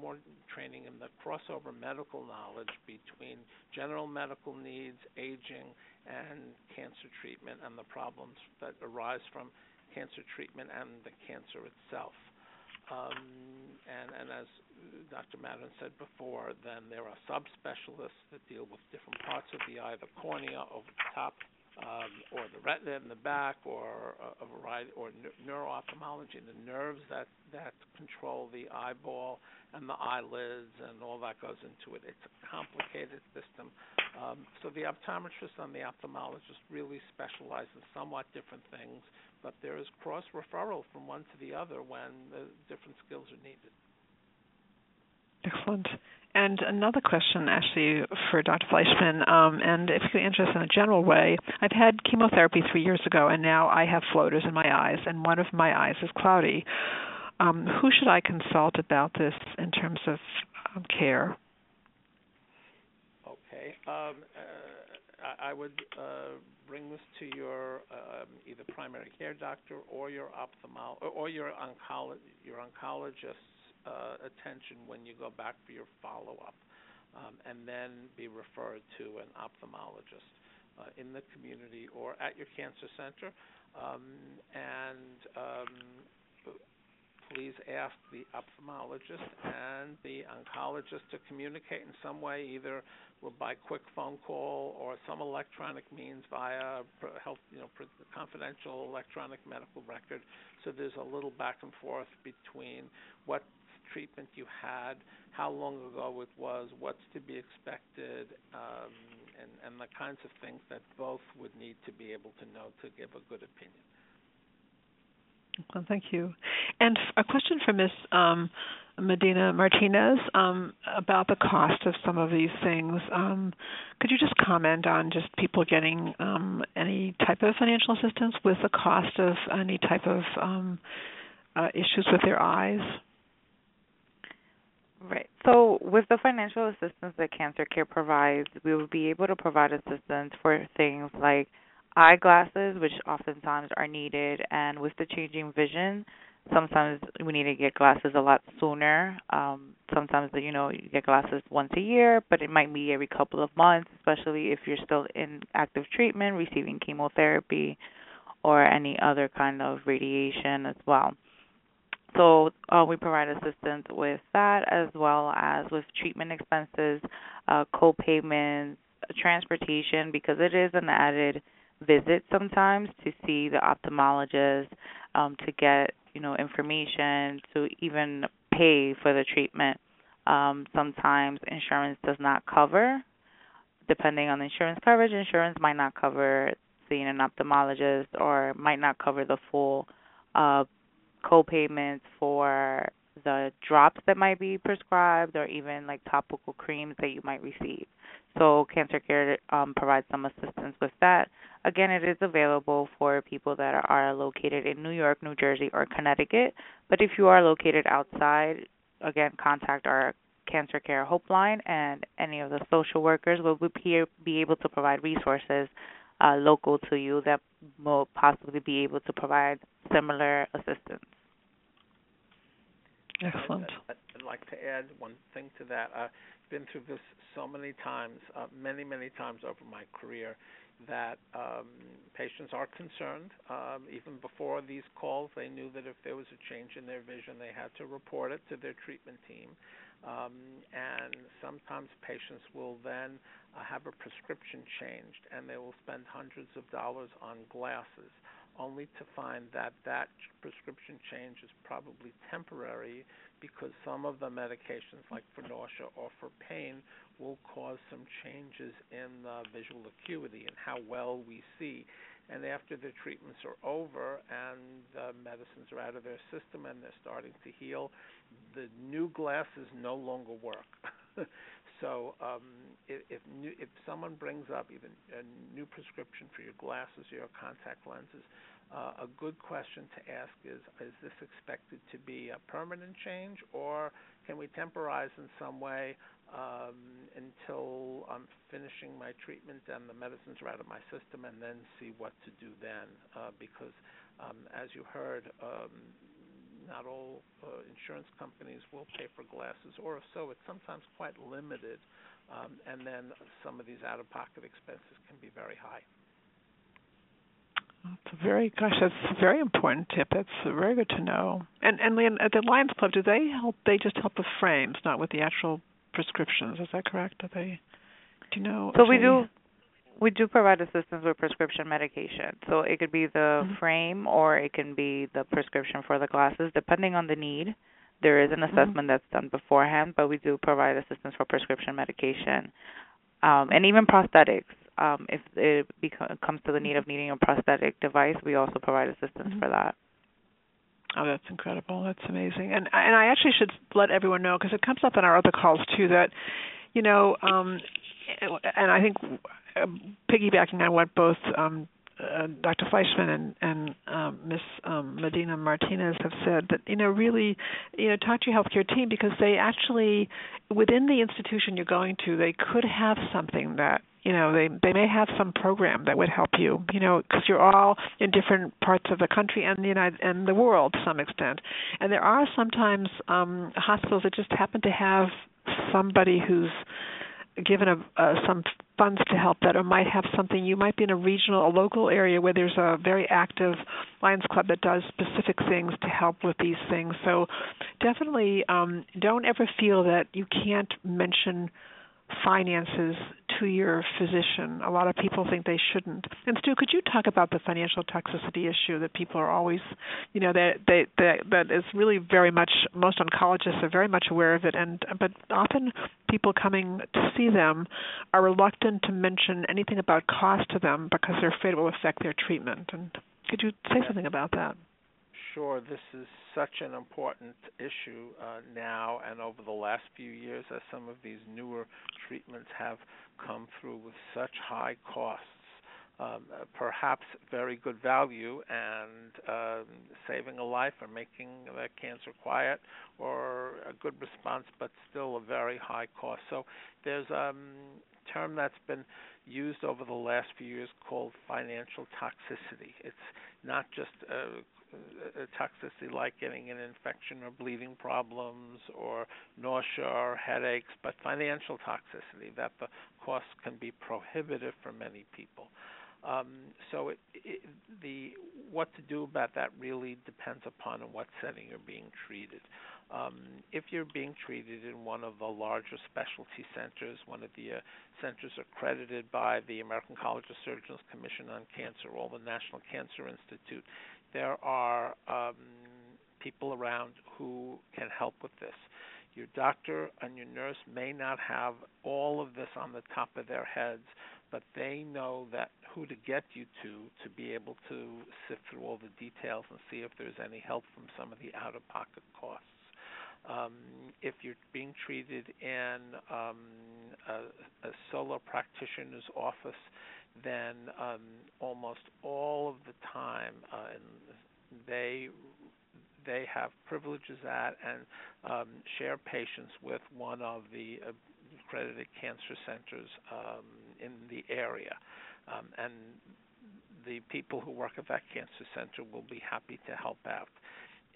more training in the crossover medical knowledge between general medical needs, aging, and cancer treatment, and the problems that arise from cancer treatment and the cancer itself. Um, and, as Dr. Madden said before, then there are subspecialists that deal with different parts of the eye, the cornea over the top, um, or the retina in the back, or a, a variety, or ne- neuroophthalmology, the nerves that that control the eyeball and the eyelids, and all that goes into it. It's a complicated system. Um, so the optometrist and the ophthalmologist really specialize in somewhat different things, but there is cross referral from one to the other when the different skills are needed.
Excellent. And another question, actually, for Dr. Fleischman, um, and if you answer this in a general way, I've had chemotherapy three years ago, and now I have floaters in my eyes, and one of my eyes is cloudy. Um, who should I consult about this in terms of um, care?
Okay. Um, uh, I would uh, bring this to your um, either primary care doctor or your ophthalmol or your oncolo- your oncologist uh, attention when you go back for your follow up, um, and then be referred to an ophthalmologist uh, in the community or at your cancer center. Um, and um, please ask the ophthalmologist and the oncologist to communicate in some way, either by quick phone call or some electronic means via health, you know, confidential electronic medical record. So there's a little back and forth between what treatment you had, how long ago it was, what's to be expected, um, and, and the kinds of things that both would need to be able to know to give a good opinion.
Well, thank you. And a question from Ms. Um, Medina Martinez um, about the cost of some of these things. Um, could you just comment on just people getting um, any type of financial assistance with the cost of any type of um, uh, issues with their eyes?
Right. So, with the financial assistance that Cancer Care provides, we will be able to provide assistance for things like eyeglasses, which oftentimes are needed, and with the changing vision, sometimes we need to get glasses a lot sooner. Um, sometimes you know you get glasses once a year, but it might be every couple of months, especially if you're still in active treatment, receiving chemotherapy or any other kind of radiation as well. So uh, we provide assistance with that as well as with treatment expenses, uh, co-payments, transportation because it is an added visit sometimes to see the ophthalmologist um, to get you know information to even pay for the treatment. Um, sometimes insurance does not cover. Depending on insurance coverage, insurance might not cover seeing an ophthalmologist or might not cover the full uh, co-payments for the drops that might be prescribed or even like topical creams that you might receive. So Cancer Care um, provides some assistance with that. Again, it is available for people that are located in New York, New Jersey, or Connecticut. But if you are located outside, again, contact our Cancer Care Hope Line, and any of the social workers will be able to provide resources uh, local to you that will possibly be able to provide similar assistance.
Excellent.
I'd, I'd like to add one thing to that. I've been through this so many times, uh, many, many times over my career, that um, patients are concerned. Um, even before these calls, they knew that if there was a change in their vision, they had to report it to their treatment team. Um, and sometimes patients will then uh, have a prescription changed, and they will spend hundreds of dollars on glasses, only to find that that prescription change is probably temporary because some of the medications, like for nausea or for pain, will cause some changes in the visual acuity and how well we see. And after the treatments are over and the medicines are out of their system and they're starting to heal, the new glasses no longer work. so um, if if, new, if someone brings up even a new prescription for your glasses or your contact lenses, uh, a good question to ask is: Is this expected to be a permanent change, or can we temporize in some way um, until I'm finishing my treatment and the medicines are out of my system, and then see what to do then. Uh, because, um, as you heard, um, not all uh, insurance companies will pay for glasses, or if so, it's sometimes quite limited. Um, and then some of these out-of-pocket expenses can be very high.
That's a very gosh, that's a very important tip. That's very good to know. And and at the Lions Club, do they help? They just help with frames, not with the actual prescriptions. Is that correct? Do they? Do you know?
So we do. We do provide assistance with prescription medication. So it could be the mm-hmm. frame or it can be the prescription for the glasses, depending on the need. There is an mm-hmm. assessment mm-hmm. that's done beforehand, but we do provide assistance for prescription medication um, and even prosthetics. Um, if it becomes, comes to the need of needing a prosthetic device, we also provide assistance mm-hmm. for that.
Oh, that's incredible. That's amazing. And and I actually should let everyone know because it comes up in our other calls too that you know um and I think uh, piggybacking on what both um uh, Dr. Fleischman and and um, Miss um, Medina Martinez have said that you know really you know talk to your healthcare team because they actually within the institution you're going to they could have something that you know they they may have some program that would help you you know because you're all in different parts of the country and the united and the world to some extent and there are sometimes um hospitals that just happen to have somebody who's given a, uh, some funds to help that or might have something. You might be in a regional a local area where there's a very active lions club that does specific things to help with these things. So definitely um don't ever feel that you can't mention finances to your physician. A lot of people think they shouldn't. And Stu, could you talk about the financial toxicity issue that people are always, you know, that they, they that is really very much most oncologists are very much aware of it, and but often people coming to see them are reluctant to mention anything about cost to them because they're afraid it will affect their treatment. And could you say something about that?
Sure this is such an important issue uh, now and over the last few years as some of these newer treatments have come through with such high costs. Um, perhaps very good value and um, saving a life or making the cancer quiet or a good response, but still a very high cost. So there's a um, term that's been used over the last few years called financial toxicity. It's not just a toxicity like getting an infection or bleeding problems or nausea or headaches, but financial toxicity that the costs can be prohibitive for many people. Um, so it, it, the what to do about that really depends upon in what setting you're being treated. Um, if you're being treated in one of the larger specialty centers, one of the uh, centers accredited by the American College of Surgeons Commission on Cancer or the National Cancer Institute, there are um, people around who can help with this. Your doctor and your nurse may not have all of this on the top of their heads, but they know that who to get you to to be able to sift through all the details and see if there's any help from some of the out-of-pocket costs. Um, if you're being treated in um, a, a, solo practitioner's office, then um, almost all of the time uh, they they have privileges at and um, share patients with one of the accredited cancer centers um, in the area, um, and the people who work at that cancer center will be happy to help out.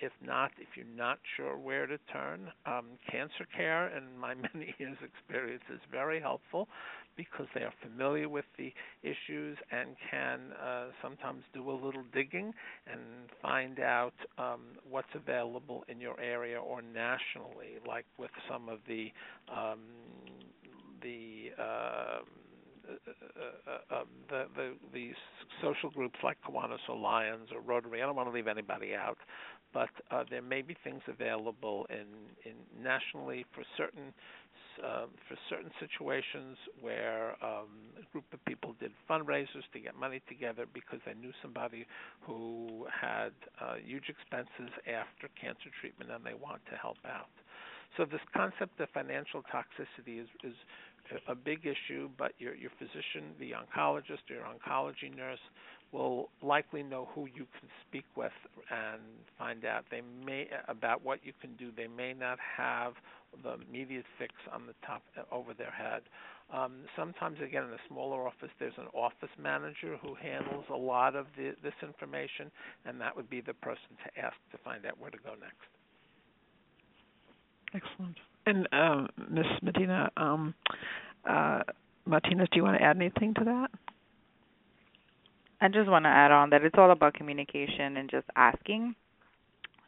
If not, if you're not sure where to turn, um, cancer care, and my many years' experience, is very helpful because they are familiar with the issues and can uh, sometimes do a little digging and find out um, what's available in your area or nationally, like with some of the um, the uh, uh, uh, the, the the social groups like Kiwanis Alliance or Rotary. I don't want to leave anybody out, but uh, there may be things available in, in nationally for certain uh, for certain situations where um, a group of people did fundraisers to get money together because they knew somebody who had uh, huge expenses after cancer treatment and they want to help out. So this concept of financial toxicity is, is a big issue, but your your physician, the oncologist, your oncology nurse will likely know who you can speak with and find out they may about what you can do. They may not have the immediate fix on the top over their head. Um, sometimes, again, in a smaller office, there's an office manager who handles a lot of the, this information, and that would be the person to ask to find out where to go next.
Excellent. And um. Medina, um, uh, Martinez, do you want to add anything to that?
I just want to add on that it's all about communication and just asking.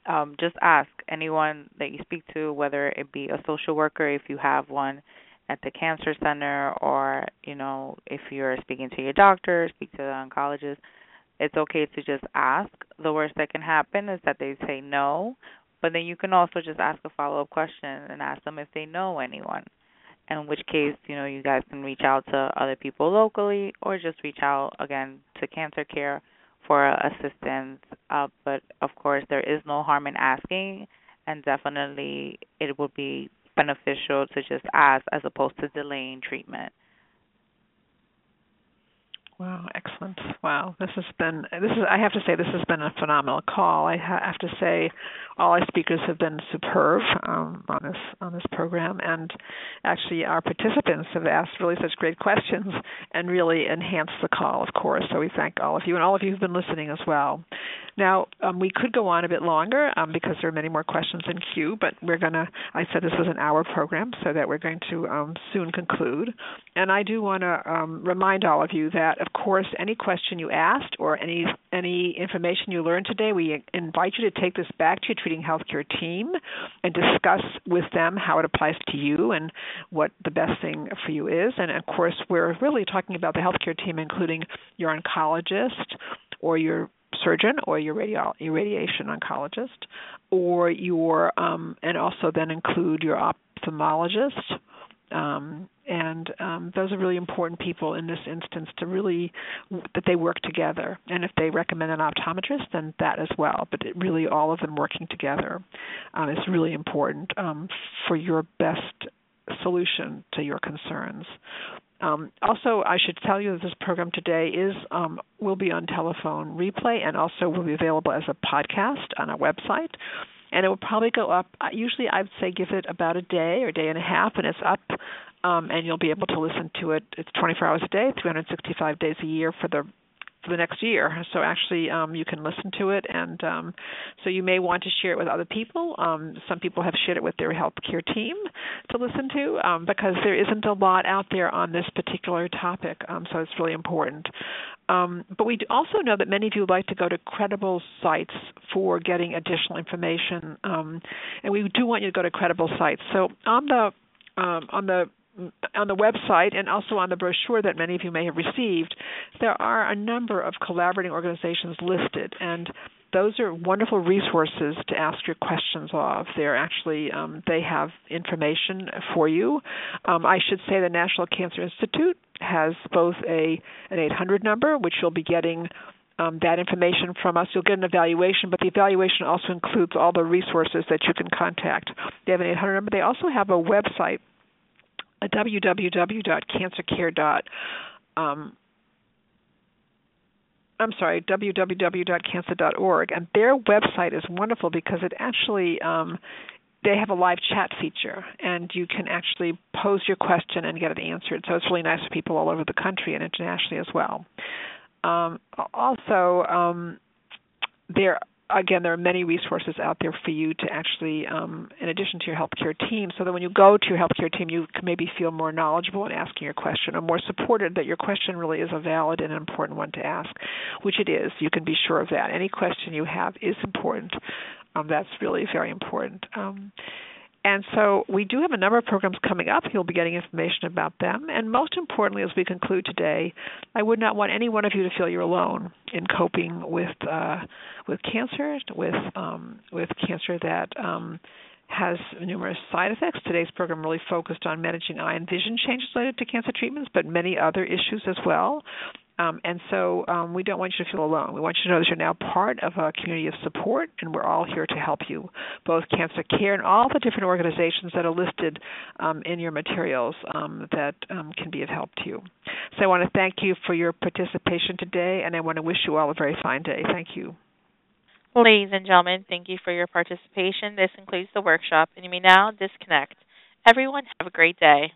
Um, just ask anyone that you speak to, whether it be a social worker, if you have one at the cancer center, or you know, if you're speaking to your doctor, speak to the oncologist. It's okay to just ask. The worst that can happen is that they say no, but then you can also just ask a follow up question and ask them if they know anyone. In which case, you know, you guys can reach out to other people locally or just reach out again to cancer care for assistance. Uh, but of course, there is no harm in asking, and definitely it would be beneficial to just ask as opposed to delaying treatment.
Wow, excellent. Wow, this has been this is I have to say this has been a phenomenal call. I have to say all our speakers have been superb um, on this on this program, and actually our participants have asked really such great questions and really enhanced the call, of course. So we thank all of you and all of you who've been listening as well. Now um, we could go on a bit longer um, because there are many more questions in queue, but we're gonna. I said this was an hour program, so that we're going to um, soon conclude. And I do want to um, remind all of you that of course, any question you asked or any any information you learned today, we invite you to take this back to your treating healthcare team and discuss with them how it applies to you and what the best thing for you is. And of course, we're really talking about the healthcare team, including your oncologist or your surgeon or your radio your radiation oncologist or your um, and also then include your ophthalmologist um, and um, those are really important people in this instance to really that they work together. And if they recommend an optometrist, then that as well. But it really, all of them working together um, is really important um, for your best solution to your concerns. Um, also, I should tell you that this program today is um, will be on telephone replay and also will be available as a podcast on our website and it will probably go up. Usually, I'd say give it about a day or a day and a half, and it's up um, and you'll be able to listen to it. It's 24 hours a day, 365 days a year for the for the next year. So actually, um, you can listen to it, and um, so you may want to share it with other people. Um, some people have shared it with their healthcare team to listen to um, because there isn't a lot out there on this particular topic. Um, so it's really important. Um, but we also know that many of you like to go to credible sites for getting additional information, um, and we do want you to go to credible sites. So on the um, on the on the website and also on the brochure that many of you may have received, there are a number of collaborating organizations listed, and those are wonderful resources to ask your questions of. They're actually um, they have information for you. Um, I should say the National Cancer Institute has both a an 800 number, which you'll be getting um, that information from us. You'll get an evaluation, but the evaluation also includes all the resources that you can contact. They have an 800 number. They also have a website a www.cancercare. Um, I'm sorry, www.cancer.org, and their website is wonderful because it actually um, they have a live chat feature, and you can actually pose your question and get it answered. So it's really nice for people all over the country and internationally as well. Um, also, um, there again, there are many resources out there for you to actually, um, in addition to your healthcare team, so that when you go to your healthcare team, you can maybe feel more knowledgeable in asking your question or more supported that your question really is a valid and important one to ask, which it is. You can be sure of that. Any question you have is important. Um, that's really very important. Um, and so we do have a number of programs coming up. You'll be getting information about them. And most importantly, as we conclude today, I would not want any one of you to feel you're alone in coping with uh, with cancer, with um, with cancer that um, has numerous side effects. Today's program really focused on managing eye and vision changes related to cancer treatments, but many other issues as well. Um, and so um, we don't want you to feel alone. We want you to know that you're now part of a community of support, and we're all here to help you, both Cancer Care and all the different organizations that are listed um, in your materials um, that um, can be of help to you. So I want to thank you for your participation today, and I want to wish you all a very fine day. Thank you.
Ladies and gentlemen, thank you for your participation. This concludes the workshop, and you may now disconnect. Everyone, have a great day.